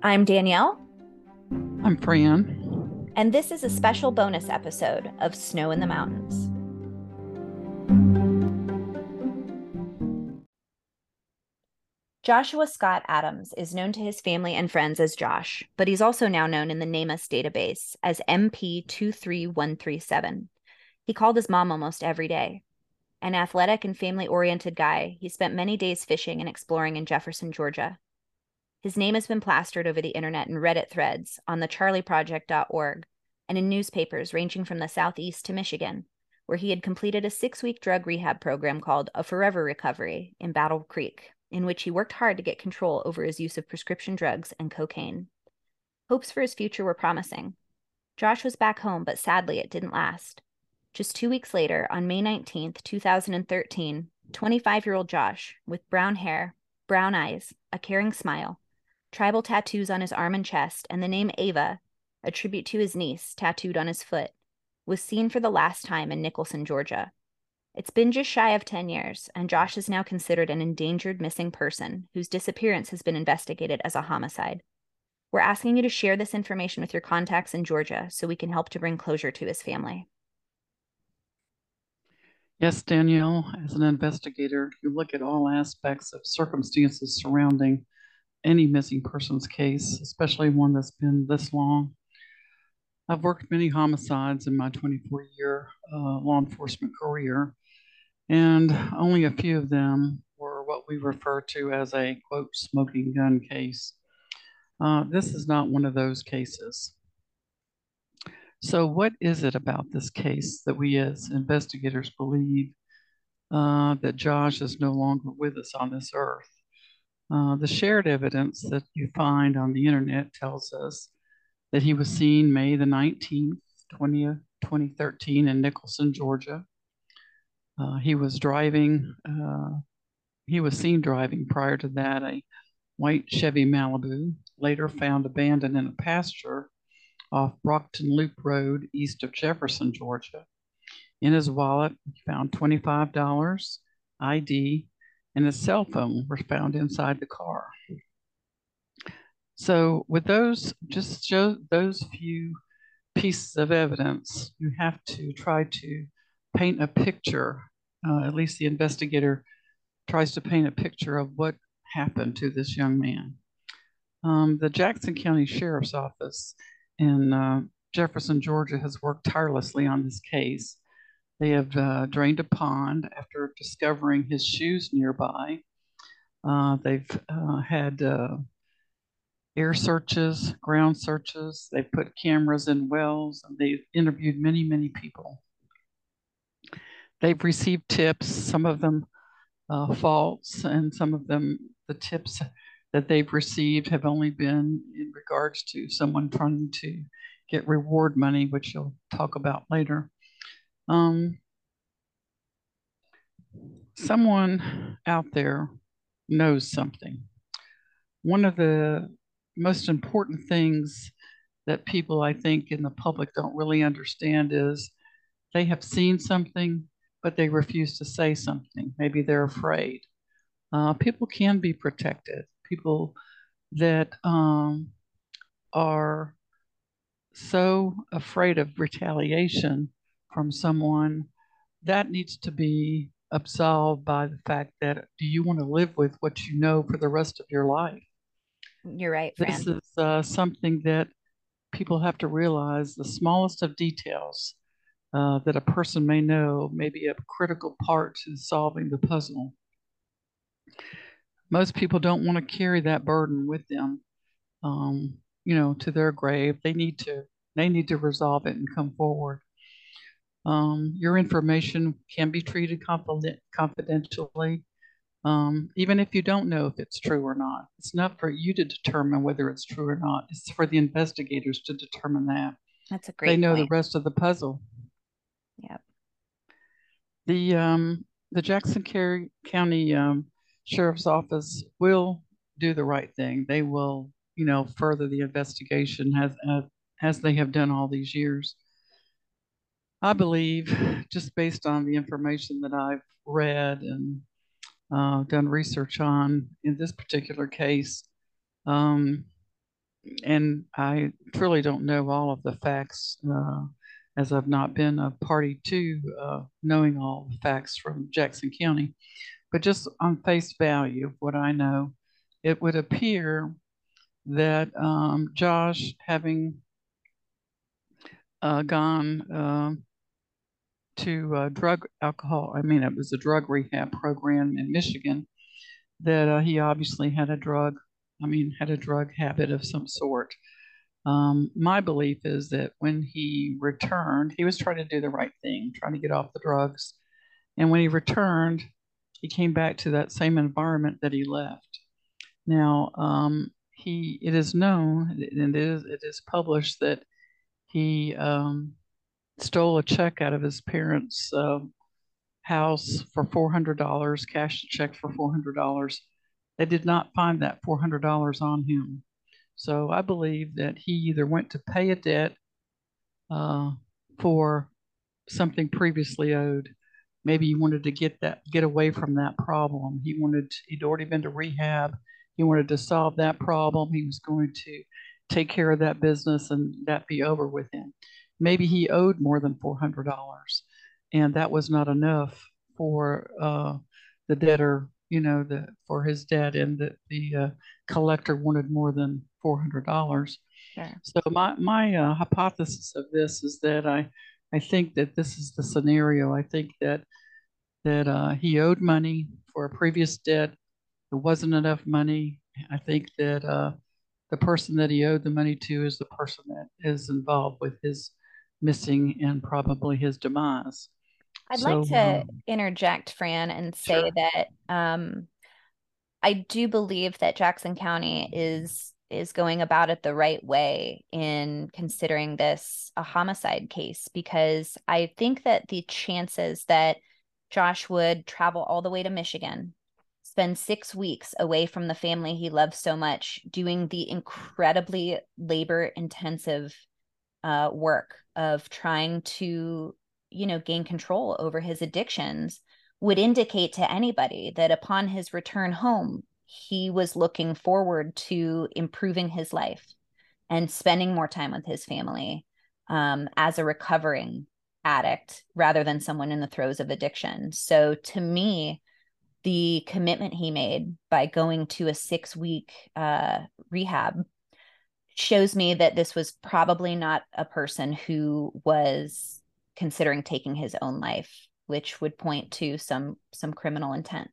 I'm Danielle. I'm Fran. And this is a special bonus episode of Snow in the Mountains. Joshua Scott Adams is known to his family and friends as Josh, but he's also now known in the NamUs database as MP23137. He called his mom almost every day. An athletic and family oriented guy, he spent many days fishing and exploring in Jefferson, Georgia. His name has been plastered over the internet in Reddit threads, on the charleyproject.org, and in newspapers ranging from the Southeast to Michigan, where he had completed a six week drug rehab program called A Forever Recovery in Battle Creek, in which he worked hard to get control over his use of prescription drugs and cocaine. Hopes for his future were promising. Josh was back home, but sadly it didn't last. Just two weeks later, on May 19th, 2013, 25 year old Josh, with brown hair, brown eyes, a caring smile, tribal tattoos on his arm and chest, and the name Ava, a tribute to his niece, tattooed on his foot, was seen for the last time in Nicholson, Georgia. It's been just shy of 10 years, and Josh is now considered an endangered missing person whose disappearance has been investigated as a homicide. We're asking you to share this information with your contacts in Georgia so we can help to bring closure to his family. Yes, Danielle, as an investigator, you look at all aspects of circumstances surrounding any missing persons case, especially one that's been this long. I've worked many homicides in my 24 year uh, law enforcement career, and only a few of them were what we refer to as a quote smoking gun case. Uh, this is not one of those cases. So, what is it about this case that we as investigators believe uh, that Josh is no longer with us on this earth? Uh, the shared evidence that you find on the internet tells us that he was seen May the 19th, 20, 2013 in Nicholson, Georgia. Uh, he was driving, uh, he was seen driving prior to that a white Chevy Malibu, later found abandoned in a pasture off Brockton Loop Road, east of Jefferson, Georgia. In his wallet, he found $25, ID, and a cell phone were found inside the car. So, with those, just show those few pieces of evidence, you have to try to paint a picture. Uh, at least the investigator tries to paint a picture of what happened to this young man. Um, the Jackson County Sheriff's Office in uh, Jefferson, Georgia, has worked tirelessly on this case. They have uh, drained a pond after discovering his shoes nearby. Uh, they've uh, had uh, air searches, ground searches. They've put cameras in wells, and they've interviewed many, many people. They've received tips, some of them uh, false, and some of them, the tips that they've received have only been in regards to someone trying to get reward money, which you'll talk about later. Um, someone out there knows something. One of the most important things that people, I think, in the public don't really understand is they have seen something, but they refuse to say something. Maybe they're afraid. Uh, people can be protected. People that um, are so afraid of retaliation from someone that needs to be absolved by the fact that do you want to live with what you know for the rest of your life? You're right. Fran. This is uh, something that people have to realize the smallest of details uh, that a person may know may be a critical part to solving the puzzle. Most people don't want to carry that burden with them, um, you know, to their grave. They need to they need to resolve it and come forward. Um, your information can be treated confidentially, um, even if you don't know if it's true or not. It's not for you to determine whether it's true or not. It's for the investigators to determine that. That's a great. They know point. the rest of the puzzle. Yep. The um, the Jackson County um, Sheriff's Office will do the right thing. They will, you know, further the investigation as as, as they have done all these years. I believe, just based on the information that I've read and uh, done research on in this particular case, um, and I truly don't know all of the facts, uh, as I've not been a party to uh, knowing all the facts from Jackson County. But just on face value what I know, it would appear that um, Josh, having uh, gone uh, to uh, drug alcohol, I mean, it was a drug rehab program in Michigan, that uh, he obviously had a drug, I mean, had a drug habit of some sort. Um, my belief is that when he returned, he was trying to do the right thing, trying to get off the drugs. And when he returned, he came back to that same environment that he left. Now, um, he it is known and it is it is published that he um, stole a check out of his parents' uh, house for four hundred dollars, cashed a check for four hundred dollars. They did not find that four hundred dollars on him. So I believe that he either went to pay a debt uh, for something previously owed. Maybe he wanted to get that get away from that problem. He wanted he'd already been to rehab. He wanted to solve that problem. He was going to take care of that business and that be over with him. Maybe he owed more than four hundred dollars, and that was not enough for uh, the debtor. You know, the for his debt, and that the uh, collector wanted more than four hundred dollars. Sure. So my my uh, hypothesis of this is that I I think that this is the scenario. I think that that uh, he owed money for a previous debt. There wasn't enough money. I think that uh, the person that he owed the money to is the person that is involved with his missing and probably his demise. I'd so, like to um, interject, Fran, and say sure. that um, I do believe that Jackson County is is going about it the right way in considering this a homicide case because I think that the chances that Josh would travel all the way to Michigan, spend six weeks away from the family he loves so much, doing the incredibly labor intensive uh, work of trying to, you know, gain control over his addictions would indicate to anybody that upon his return home, he was looking forward to improving his life and spending more time with his family um, as a recovering addict rather than someone in the throes of addiction. So to me, the commitment he made by going to a six week uh, rehab shows me that this was probably not a person who was considering taking his own life, which would point to some some criminal intent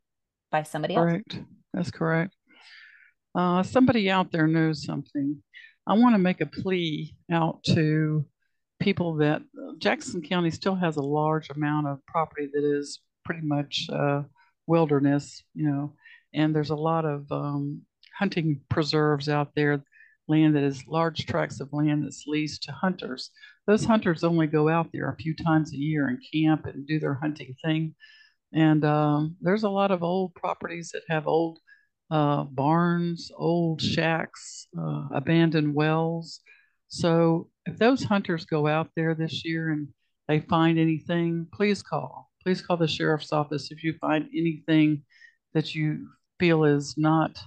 by somebody else. Correct. That's correct. Uh, somebody out there knows something. I want to make a plea out to people that Jackson County still has a large amount of property that is pretty much uh, wilderness, you know, and there's a lot of um, hunting preserves out there, land that is large tracts of land that's leased to hunters. Those hunters only go out there a few times a year and camp and do their hunting thing. And um, there's a lot of old properties that have old uh, barns, old shacks, uh, abandoned wells. So if those hunters go out there this year and they find anything, please call. Please call the sheriff's office if you find anything that you feel is not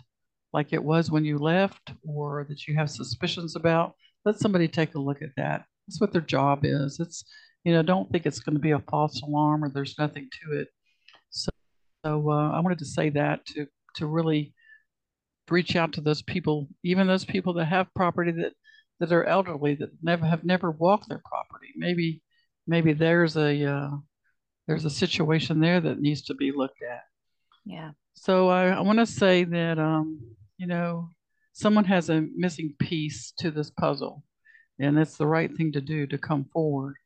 like it was when you left or that you have suspicions about. Let somebody take a look at that. That's what their job is. It's, you know, don't think it's going to be a false alarm or there's nothing to it. So, so uh, I wanted to say that to to really reach out to those people, even those people that have property that that are elderly that never have never walked their property. Maybe maybe there's a uh, there's a situation there that needs to be looked at. Yeah. So I, I want to say that um, you know someone has a missing piece to this puzzle, and it's the right thing to do to come forward,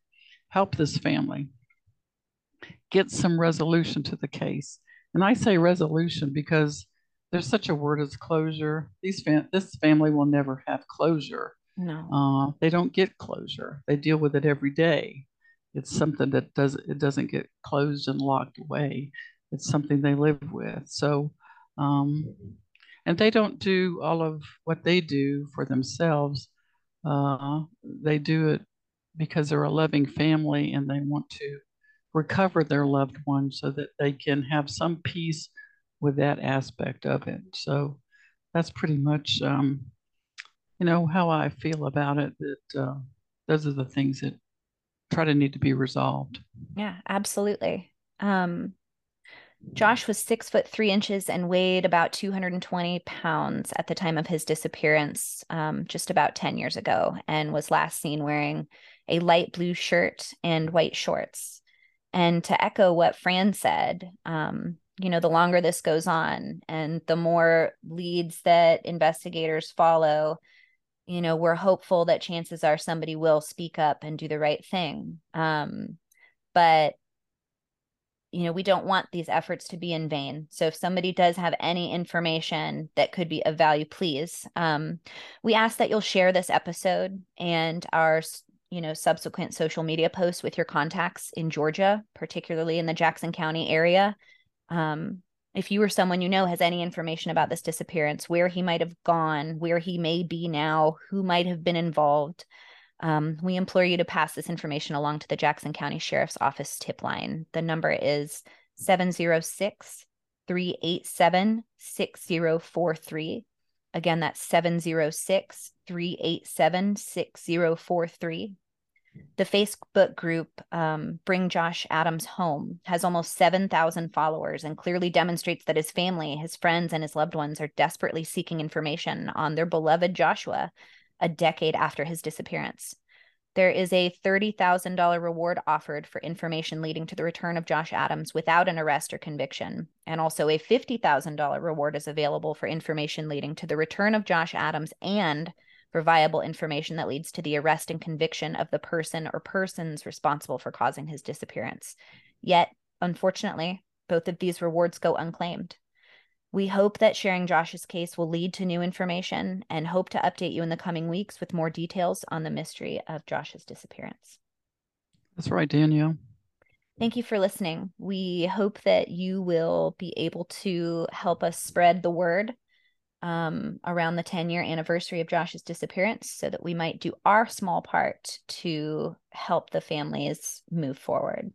help this family, get some resolution to the case. And I say resolution because there's such a word as closure. These fam- this family will never have closure. No, uh, they don't get closure. They deal with it every day. It's something that does it doesn't get closed and locked away. It's something they live with. So, um, and they don't do all of what they do for themselves. Uh, they do it because they're a loving family and they want to recover their loved one so that they can have some peace with that aspect of it. So that's pretty much, um, you know how I feel about it. That uh, those are the things that try to need to be resolved. Yeah, absolutely. Um, Josh was six foot three inches and weighed about 220 pounds at the time of his disappearance, um, just about 10 years ago, and was last seen wearing a light blue shirt and white shorts. And to echo what Fran said, um, you know, the longer this goes on and the more leads that investigators follow, you know, we're hopeful that chances are somebody will speak up and do the right thing. Um, but you know, we don't want these efforts to be in vain. So if somebody does have any information that could be of value, please. Um, we ask that you'll share this episode and our, you know, subsequent social media posts with your contacts in Georgia, particularly in the Jackson County area. Um, if you or someone you know has any information about this disappearance, where he might have gone, where he may be now, who might have been involved, um, we implore you to pass this information along to the Jackson County Sheriff's Office tip line. The number is 706 387 6043. Again, that's 706 387 6043. The Facebook group um, Bring Josh Adams Home has almost 7,000 followers and clearly demonstrates that his family, his friends, and his loved ones are desperately seeking information on their beloved Joshua a decade after his disappearance. There is a $30,000 reward offered for information leading to the return of Josh Adams without an arrest or conviction. And also a $50,000 reward is available for information leading to the return of Josh Adams and for viable information that leads to the arrest and conviction of the person or persons responsible for causing his disappearance. Yet, unfortunately, both of these rewards go unclaimed. We hope that sharing Josh's case will lead to new information and hope to update you in the coming weeks with more details on the mystery of Josh's disappearance. That's right, Danielle. Thank you for listening. We hope that you will be able to help us spread the word um, around the 10 year anniversary of Josh's disappearance so that we might do our small part to help the families move forward.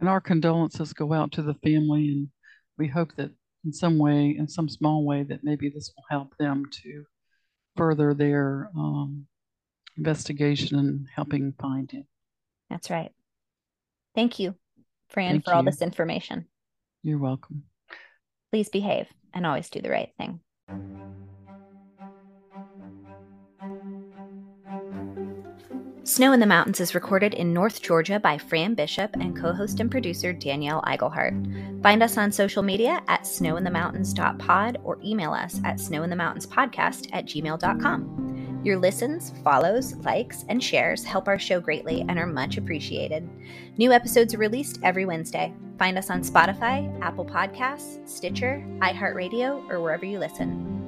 And our condolences go out to the family, and we hope that in some way, in some small way, that maybe this will help them to further their um, investigation and helping find him. That's right. Thank you, Fran, Thank for you. all this information. You're welcome. Please behave and always do the right thing. Snow in the Mountains is recorded in North Georgia by Fran Bishop and co host and producer Danielle Eigelhart. Find us on social media at snowinthemountains.pod or email us at snowinthemountainspodcast at gmail.com. Your listens, follows, likes, and shares help our show greatly and are much appreciated. New episodes are released every Wednesday. Find us on Spotify, Apple Podcasts, Stitcher, iHeartRadio, or wherever you listen.